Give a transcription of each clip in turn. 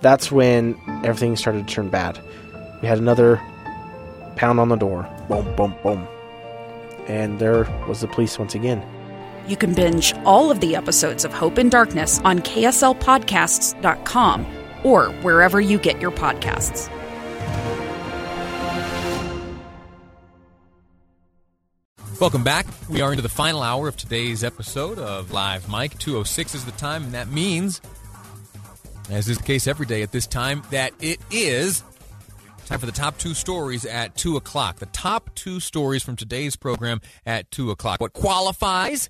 That's when everything started to turn bad. We had another pound on the door. Boom, boom, boom. And there was the police once again. You can binge all of the episodes of Hope in Darkness on KSLPodcasts.com or wherever you get your podcasts. Welcome back. We are into the final hour of today's episode of Live Mic. 206 is the time, and that means, as is the case every day at this time, that it is time for the top two stories at 2 o'clock. The top two stories from today's program at 2 o'clock. What qualifies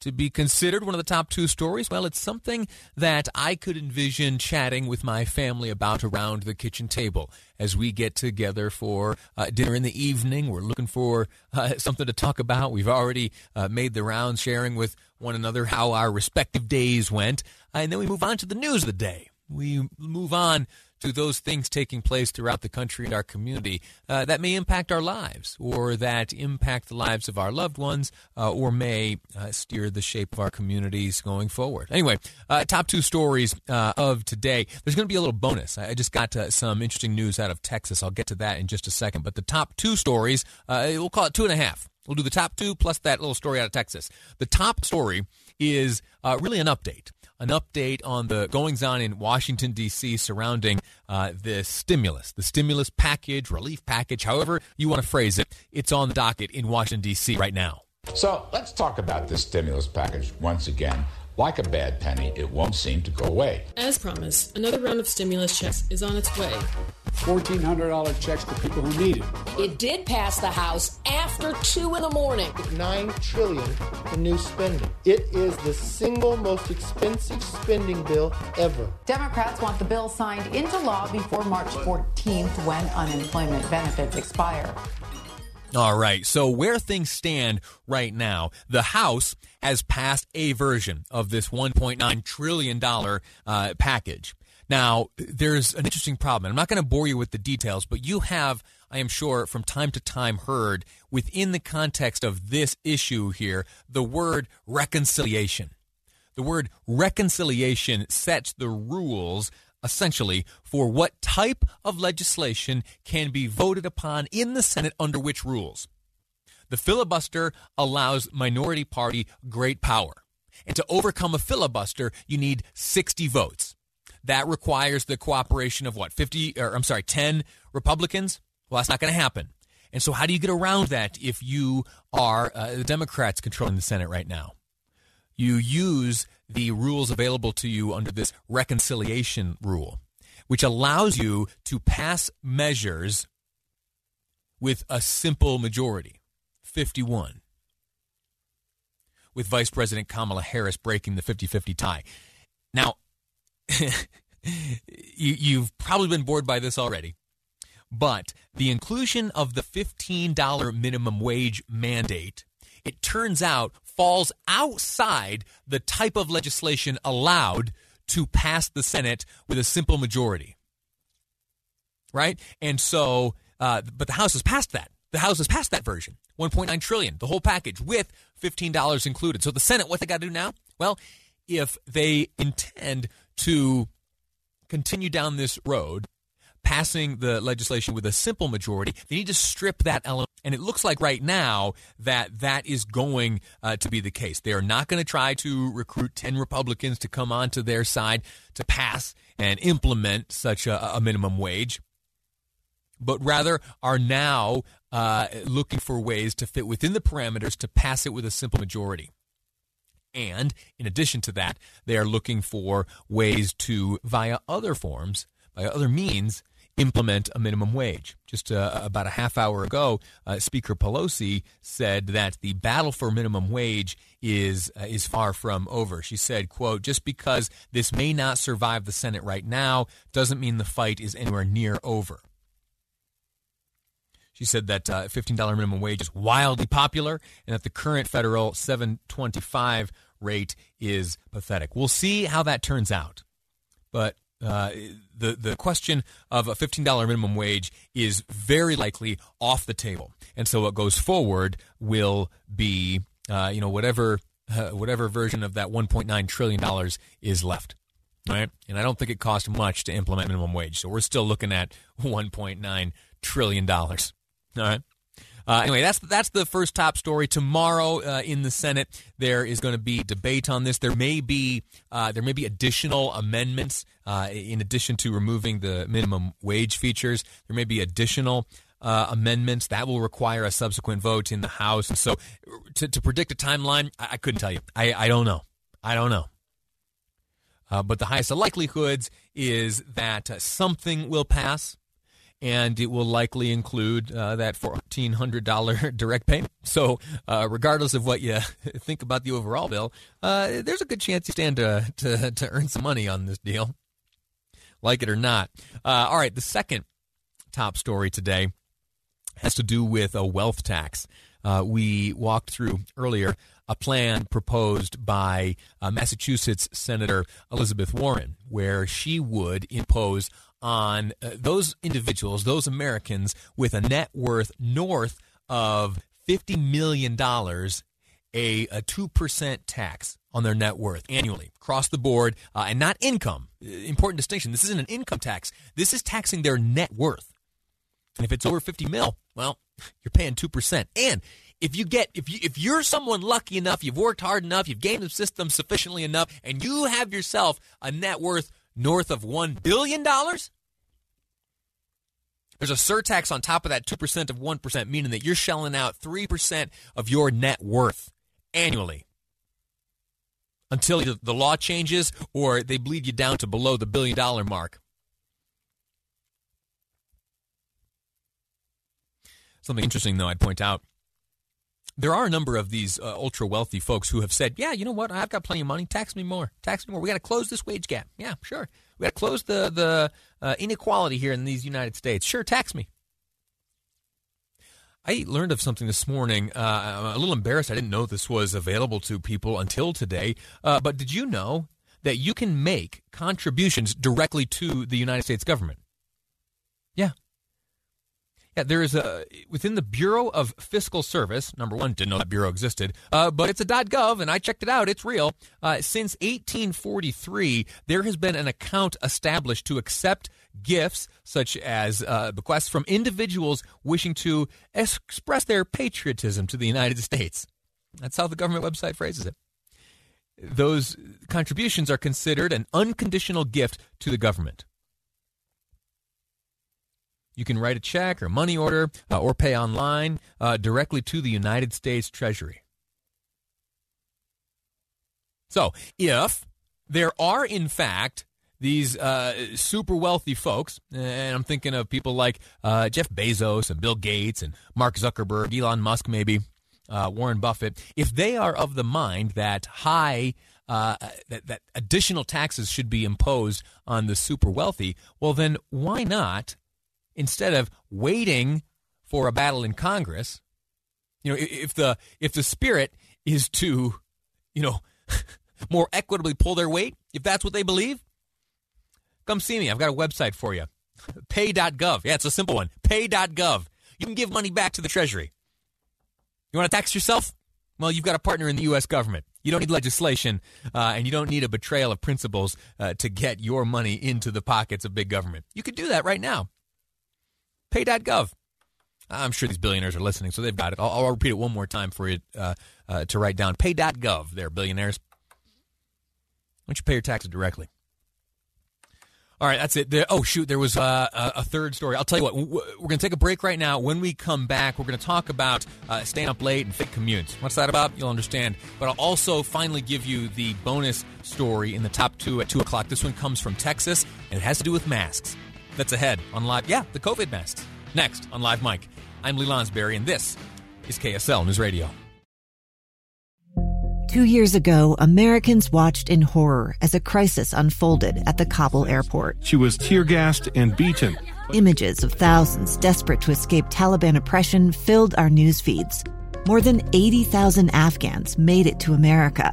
to be considered one of the top two stories? Well, it's something that I could envision chatting with my family about around the kitchen table as we get together for uh, dinner in the evening. We're looking for uh, something to talk about. We've already uh, made the rounds sharing with one another how our respective days went. and then we move on to the news of the day. We move on to those things taking place throughout the country and our community uh, that may impact our lives or that impact the lives of our loved ones uh, or may uh, steer the shape of our communities going forward. Anyway, uh, top two stories uh, of today. There's going to be a little bonus. I just got uh, some interesting news out of Texas. I'll get to that in just a second. But the top two stories, we'll call it two and a half. We'll do the top two plus that little story out of Texas. The top story is really an update an update on the goings on in Washington, D.C. surrounding uh, the stimulus, the stimulus package, relief package, however you want to phrase it. It's on the docket in Washington, D.C. right now. So let's talk about this stimulus package once again. Like a bad penny, it won't seem to go away. As promised, another round of stimulus checks is on its way. $1,400 checks to people who need it. It did pass the House after 2 in the morning. 9 trillion in new spending. It is the single most expensive spending bill ever. Democrats want the bill signed into law before March 14th when unemployment benefits expire. All right. So, where things stand right now, the House has passed a version of this $1.9 trillion uh, package. Now, there's an interesting problem. I'm not going to bore you with the details, but you have, I am sure, from time to time heard within the context of this issue here the word reconciliation. The word reconciliation sets the rules essentially for what type of legislation can be voted upon in the Senate under which rules. The filibuster allows minority party great power. And to overcome a filibuster, you need 60 votes. That requires the cooperation of what, 50, or I'm sorry, 10 Republicans? Well, that's not going to happen. And so, how do you get around that if you are uh, the Democrats controlling the Senate right now? You use the rules available to you under this reconciliation rule, which allows you to pass measures with a simple majority 51, with Vice President Kamala Harris breaking the 50 50 tie. Now, you, have probably been bored by this already, but the inclusion of the $15 minimum wage mandate, it turns out, falls outside the type of legislation allowed to pass the Senate with a simple majority. Right? And so, uh, but the House has passed that. The House has passed that version. 1.9 trillion, the whole package with $15 included. So the Senate, what they got to do now? Well, if they intend to continue down this road, passing the legislation with a simple majority, they need to strip that element. And it looks like right now that that is going uh, to be the case. They are not going to try to recruit 10 Republicans to come onto their side to pass and implement such a, a minimum wage, but rather are now uh, looking for ways to fit within the parameters to pass it with a simple majority. And in addition to that, they are looking for ways to, via other forms, by other means, implement a minimum wage. Just uh, about a half hour ago, uh, Speaker Pelosi said that the battle for minimum wage is uh, is far from over. She said, "quote Just because this may not survive the Senate right now doesn't mean the fight is anywhere near over." She said that uh, $15 minimum wage is wildly popular and that the current federal 725 rate is pathetic. We'll see how that turns out. But uh, the the question of a fifteen dollar minimum wage is very likely off the table, and so what goes forward will be uh, you know whatever uh, whatever version of that one point nine trillion dollars is left. Right, and I don't think it cost much to implement minimum wage, so we're still looking at one point nine trillion dollars. All right. Uh, anyway, that's that's the first top story. Tomorrow uh, in the Senate, there is going to be debate on this. There may be uh, there may be additional amendments uh, in addition to removing the minimum wage features. There may be additional. Uh, amendments that will require a subsequent vote in the House. So, to, to predict a timeline, I, I, couldn't tell you. I, I don't know. I don't know. Uh, but the highest of likelihoods is that something will pass and it will likely include uh, that $1,400 direct payment. So, uh, regardless of what you think about the overall bill, uh, there's a good chance you stand to, to, to, earn some money on this deal, like it or not. Uh, all right, the second top story today has to do with a wealth tax. Uh, we walked through earlier a plan proposed by uh, Massachusetts Senator Elizabeth Warren, where she would impose on uh, those individuals, those Americans with a net worth north of $50 million, a, a 2% tax on their net worth annually across the board uh, and not income. Uh, important distinction. This isn't an income tax. This is taxing their net worth. And if it's over 50 mil, well, you're paying 2%. And if you get if you if you're someone lucky enough, you've worked hard enough, you've gamed the system sufficiently enough, and you have yourself a net worth north of $1 billion, there's a surtax on top of that 2% of 1%, meaning that you're shelling out 3% of your net worth annually until the law changes or they bleed you down to below the billion dollar mark. Something interesting, though, I'd point out there are a number of these uh, ultra wealthy folks who have said, "Yeah, you know what? I've got plenty of money. Tax me more. Tax me more. We got to close this wage gap. Yeah, sure. We got to close the the uh, inequality here in these United States. Sure, tax me." I learned of something this morning. Uh, I'm a little embarrassed. I didn't know this was available to people until today. Uh, but did you know that you can make contributions directly to the United States government? Yeah, yeah, there is a within the Bureau of Fiscal Service. Number one, didn't know that bureau existed, uh, but it's a .gov, and I checked it out. It's real. Uh, since 1843, there has been an account established to accept gifts such as uh, bequests from individuals wishing to express their patriotism to the United States. That's how the government website phrases it. Those contributions are considered an unconditional gift to the government. You can write a check or money order uh, or pay online uh, directly to the United States Treasury. So, if there are, in fact, these uh, super wealthy folks, and I'm thinking of people like uh, Jeff Bezos and Bill Gates and Mark Zuckerberg, Elon Musk, maybe uh, Warren Buffett, if they are of the mind that high uh, that, that additional taxes should be imposed on the super wealthy, well, then why not instead of waiting for a battle in Congress, you know, if the if the spirit is to, you know, more equitably pull their weight, if that's what they believe, come see me. I've got a website for you. Pay.gov. Yeah, it's a simple one. Pay.gov. You can give money back to the Treasury. You want to tax yourself? Well, you've got a partner in the U.S. government. You don't need legislation, uh, and you don't need a betrayal of principles uh, to get your money into the pockets of big government. You could do that right now. Pay.gov. I'm sure these billionaires are listening, so they've got it. I'll, I'll repeat it one more time for you uh, uh, to write down. Pay.gov, there, billionaires. Why don't you pay your taxes directly? All right, that's it. The, oh, shoot, there was uh, a third story. I'll tell you what, we're going to take a break right now. When we come back, we're going to talk about uh, staying up late and fake commutes. What's that about? You'll understand. But I'll also finally give you the bonus story in the top two at 2 o'clock. This one comes from Texas, and it has to do with masks. That's ahead on Live. Yeah, the COVID masks. Next on Live Mic. I'm Lee Lonsberry, and this is KSL News Radio. Two years ago, Americans watched in horror as a crisis unfolded at the Kabul airport. She was tear gassed and beaten. Images of thousands desperate to escape Taliban oppression filled our news feeds. More than 80,000 Afghans made it to America.